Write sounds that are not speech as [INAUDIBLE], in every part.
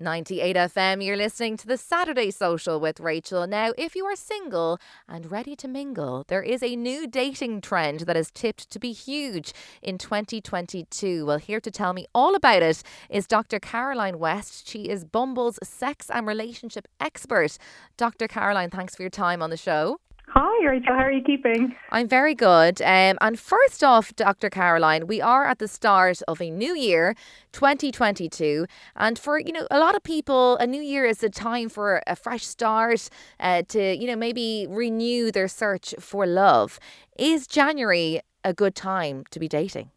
98 FM, you're listening to the Saturday Social with Rachael. Now, if you are single and ready to mingle, there is a new dating trend that is tipped to be huge in 2022. Well, here to tell me all about it is Dr. Caroline West. She is Bumble's sex and relationship expert. Dr. Caroline, thanks for your time on the show. Hi, Rachael. How are you keeping? I'm very good. Um, and first off, Dr. Caroline, we are at the start of a new year, 2022. And for, you know, a lot of people, a new year is a time for a fresh start, uh, to, you know, maybe renew their search for love. Is January a good time to be dating?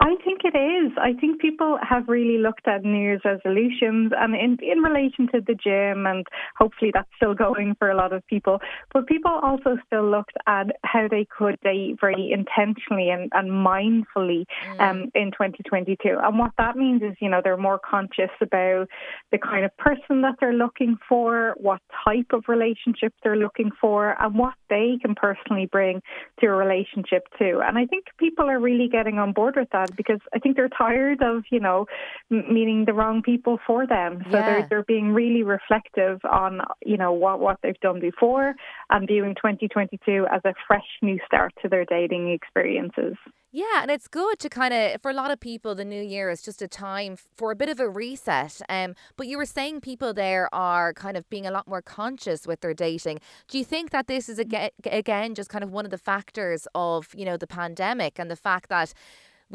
I think it is. I think people have really looked at New Year's resolutions and in, in relation to the gym, and hopefully that's still going for a lot of people. But people also still looked at how they could date very intentionally and, and mindfully mm. um, in 2022. And what that means is, you know, they're more conscious about the kind of person that they're looking for, what type of relationship they're looking for, and what they can personally bring to a relationship too. And I think people are really getting on board with that because I think they're tired of, you know, meeting the wrong people for them. So yeah. they're they're being really reflective on, you know, what what they've done before and viewing 2022 as a fresh new start to their dating experiences. Yeah, and it's good to kind of for a lot of people the new year is just a time for a bit of a reset. Um but you were saying people there are kind of being a lot more conscious with their dating. Do you think that this is again again just kind of one of the factors of, you know, the pandemic and the fact that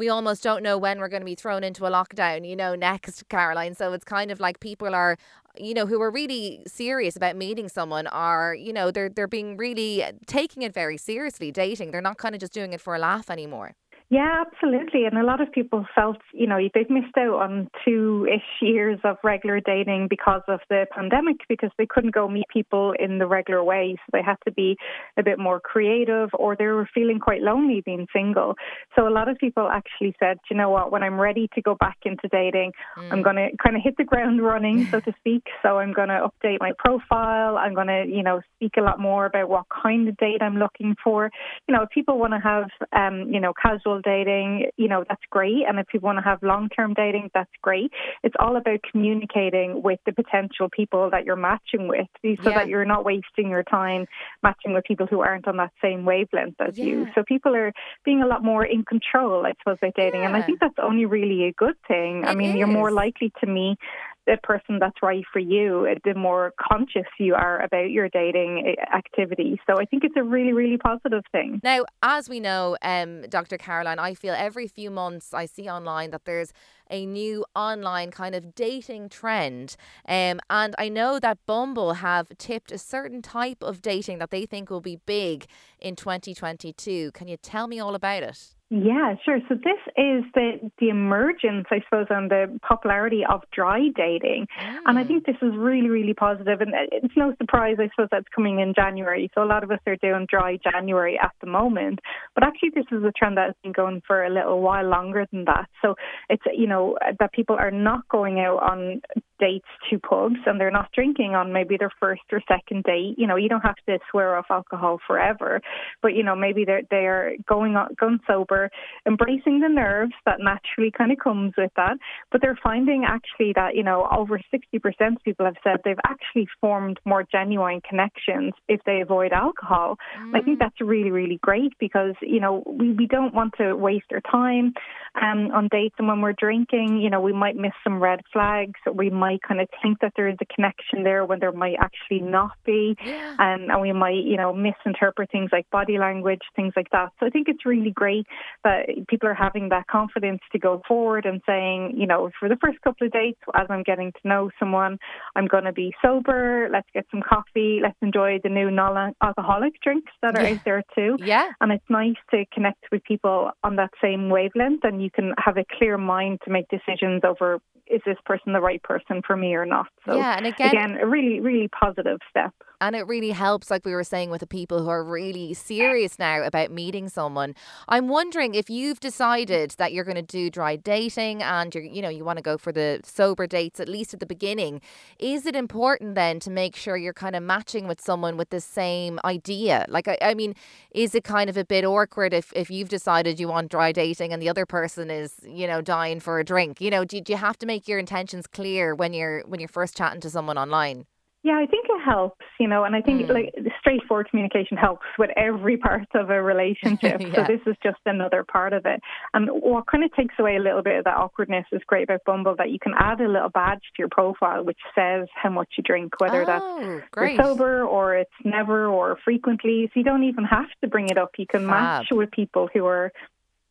we almost don't know when we're going to be thrown into a lockdown, you know, next, Caroline. So it's kind of like people are, you know, who are really serious about meeting someone are, you know, they're they're being really uh, taking it very seriously, dating. They're not kind of just doing it for a laugh anymore. Yeah, absolutely. And a lot of people felt, you know, they've missed out on two ish years of regular dating because of the pandemic, because they couldn't go meet people in the regular way. So they had to be a bit more creative or they were feeling quite lonely being single. So a lot of people actually said, you know what, when I'm ready to go back into dating, mm. I'm going to kind of hit the ground running, so to speak. So I'm going to update my profile. I'm going to, you know, speak a lot more about what kind of date I'm looking for. You know, if people want to have, um, you know, casual dating, you know, that's great. And if you want to have long term dating, that's great. It's all about communicating with the potential people that you're matching with so yeah. that you're not wasting your time matching with people who aren't on that same wavelength as yeah. you. So people are being a lot more in control, I suppose, by dating. Yeah. And I think that's only really a good thing. It I mean, is. you're more likely to meet the person that's right for you, the more conscious you are about your dating eh, activity. So I think it's a really, really positive thing. Now, as we know, um, Dr. Caroline, I feel every few months I see online that there's a new online kind of dating trend. Um, and I know that Bumble have tipped a certain type of dating that they think will be big in 2022. Can you tell me all about it? Yeah, sure. So this is the the emergence, I suppose, and the popularity of dry dating, mm. and I mm. think this is really, really positive. And it's no surprise, I suppose, that's coming in January. So a lot of us are doing dry January at the moment, but actually, this is a trend that has been going for a little while longer than that. So it's you know that people are not going out on dates to pubs and they're not drinking on maybe their first or second date. You know, you don't have to swear off alcohol forever, but you know maybe they're they are going on going sober embracing the nerves that naturally kind of comes with that. But they're finding actually that, you know, over 60% of people have said they've actually formed more genuine connections if they avoid alcohol. Mm. I think mm. that's really, really great because, you know, we, we don't want to waste our time um, on dates. And when we're drinking, you know, we might miss some red flags. We might kind of think that there is a connection there when there might actually not be. Yeah. Um, and we might, you know, misinterpret things like body language, things like that. So I think it's really great that people are having that confidence to go forward and saying, you know, for the first couple of dates, as I'm getting to know someone, I'm going to be sober. Let's get some coffee. Let's enjoy the new non-alcoholic drinks that are yeah. out there too. Yeah. And it's nice to connect with people on that same wavelength, and you can have a clear mind to make decisions over is this person the right person for me or not. So yeah, and again, again, a really, really positive step. And it really helps, like we were saying, with the people who are really serious now about meeting someone. I'm wondering if you've decided that you're going to do dry dating and you're, you know, you want to go for the sober dates at least at the beginning. Is it important then to make sure you're kind of matching with someone with the same idea? Like, I, I mean, is it kind of a bit awkward if if you've decided you want dry dating and the other person is, you know, dying for a drink? You know, do, do you have to make your intentions clear when you're when you're first chatting to someone online? Yeah, I think it helps, you know, and I think mm. like straightforward communication helps with every part of a relationship. [LAUGHS] yeah. So this is just another part of it. And what kind of takes away a little bit of that awkwardness is great about Bumble that you can add a little badge to your profile which says how much you drink, whether oh, that's sober or it's never or frequently. So you don't even have to bring it up. You can Fab. match with people who are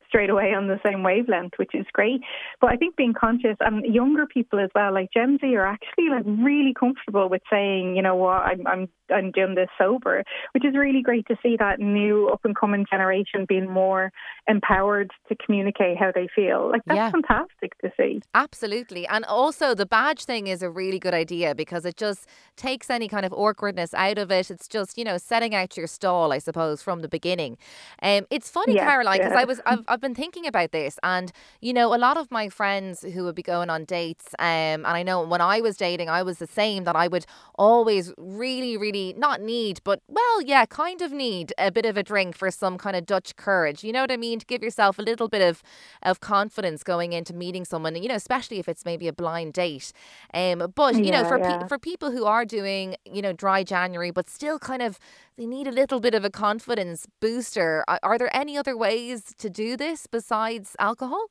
straight away on the same wavelength, which is great. But I think being conscious and younger people as well, like Gen Z, are actually like really comfortable with saying, you know what, I'm I'm I'm doing this sober, which is really great to see that new up and coming generation being more empowered to communicate how they feel. Like that's yeah. fantastic to see. Absolutely. And also the badge thing is a really good idea because it just takes any kind of awkwardness out of it. It's just, you know, setting out your stall, I suppose, from the beginning. Um it's funny, yeah, Caroline, because yeah. I was I've, I've been thinking about this and you know, a lot of my friends who would be going on dates, um, and I know when I was dating I was the same that I would always really, really not need, but well, yeah, kind of need a bit of a drink for some kind of Dutch courage. You know what I mean? To give yourself a little bit of of confidence going into meeting someone. You know, especially if it's maybe a blind date. Um, but you yeah, know, for yeah. pe- for people who are doing you know dry January, but still kind of they need a little bit of a confidence booster. Are, are there any other ways to do this besides alcohol?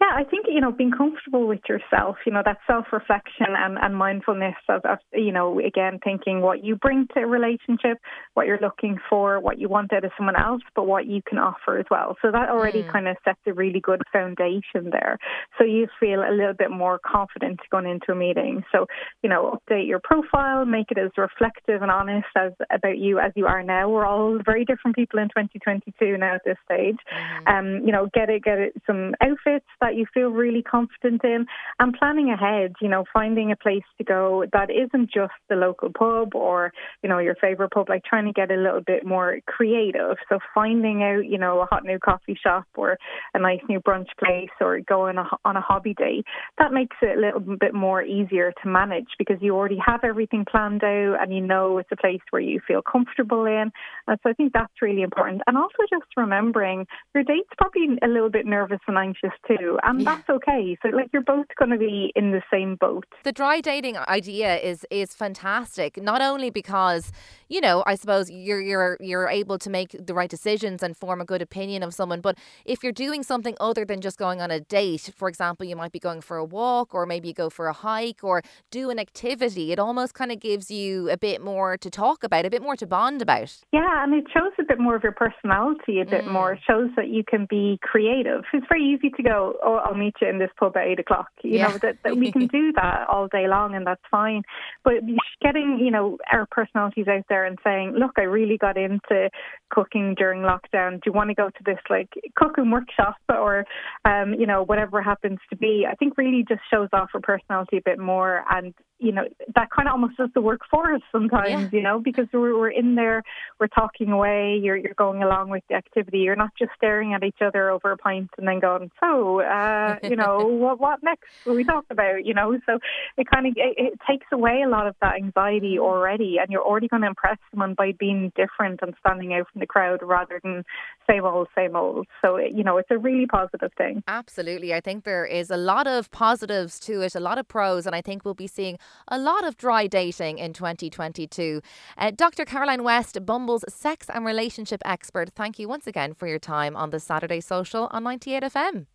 Yeah, I think, you know, being comfortable with yourself, you know, that self reflection and, and mindfulness of, of, you know, again, thinking what you bring to a relationship, what you're looking for, what you want out of someone else, but what you can offer as well. So that already mm. kind of sets a really good foundation there. So you feel a little bit more confident going into a meeting. So, you know, update your profile, make it as reflective and honest as about you as you are now. We're all very different people in 2022 now at this stage. Mm. Um, you know, get it, get it some outfits that you feel really confident in and planning ahead, you know, finding a place to go that isn't just the local pub or, you know, your favorite pub, like trying to get a little bit more creative. So finding out, you know, a hot new coffee shop or a nice new brunch place or going on a hobby day, that makes it a little bit more easier to manage because you already have everything planned out and you know it's a place where you feel comfortable in. And so I think that's really important. And also just remembering your date's probably a little bit nervous and anxious too and yeah. that's okay. So like you're both going to be in the same boat. The dry dating idea is is fantastic. Not only because you know, I suppose you're you're you're able to make the right decisions and form a good opinion of someone, but if you're doing something other than just going on a date, for example, you might be going for a walk or maybe you go for a hike or do an activity, it almost kind of gives you a bit more to talk about, a bit more to bond about. Yeah, and it shows a bit more of your personality, a bit mm. more. It shows that you can be creative. It's very easy to go, oh, I'll meet you in this pub at eight o'clock. You yeah. know, that, that we can [LAUGHS] do that all day long and that's fine. But getting, you know, our personalities out there and saying, look, I really got into cooking during lockdown. Do you want to go to this like cooking workshop or, um, you know, whatever happens to be? I think really just shows off her personality a bit more and you know, that kind of almost does the work for us sometimes, yeah. you know, because we're, we're in there, we're talking away, you're, you're going along with the activity. You're not just staring at each other over a pint and then going, so, uh, you know, [LAUGHS] what, what next will we talk about, you know? So it kind of, it, it takes away a lot of that anxiety already and you're already going to impress someone by being different and standing out from the crowd rather than same old, same old. So, you know, it's a really positive thing. Absolutely. I think there is a lot of positives to it, a lot of pros, and I think we'll be seeing a lot of dry dating in 2022. Uh, Dr. Caroline West, Bumble's sex and relationship expert, thank you once again for your time on the Saturday Social on 98 FM.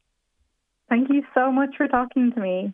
Thank you so much for talking to me.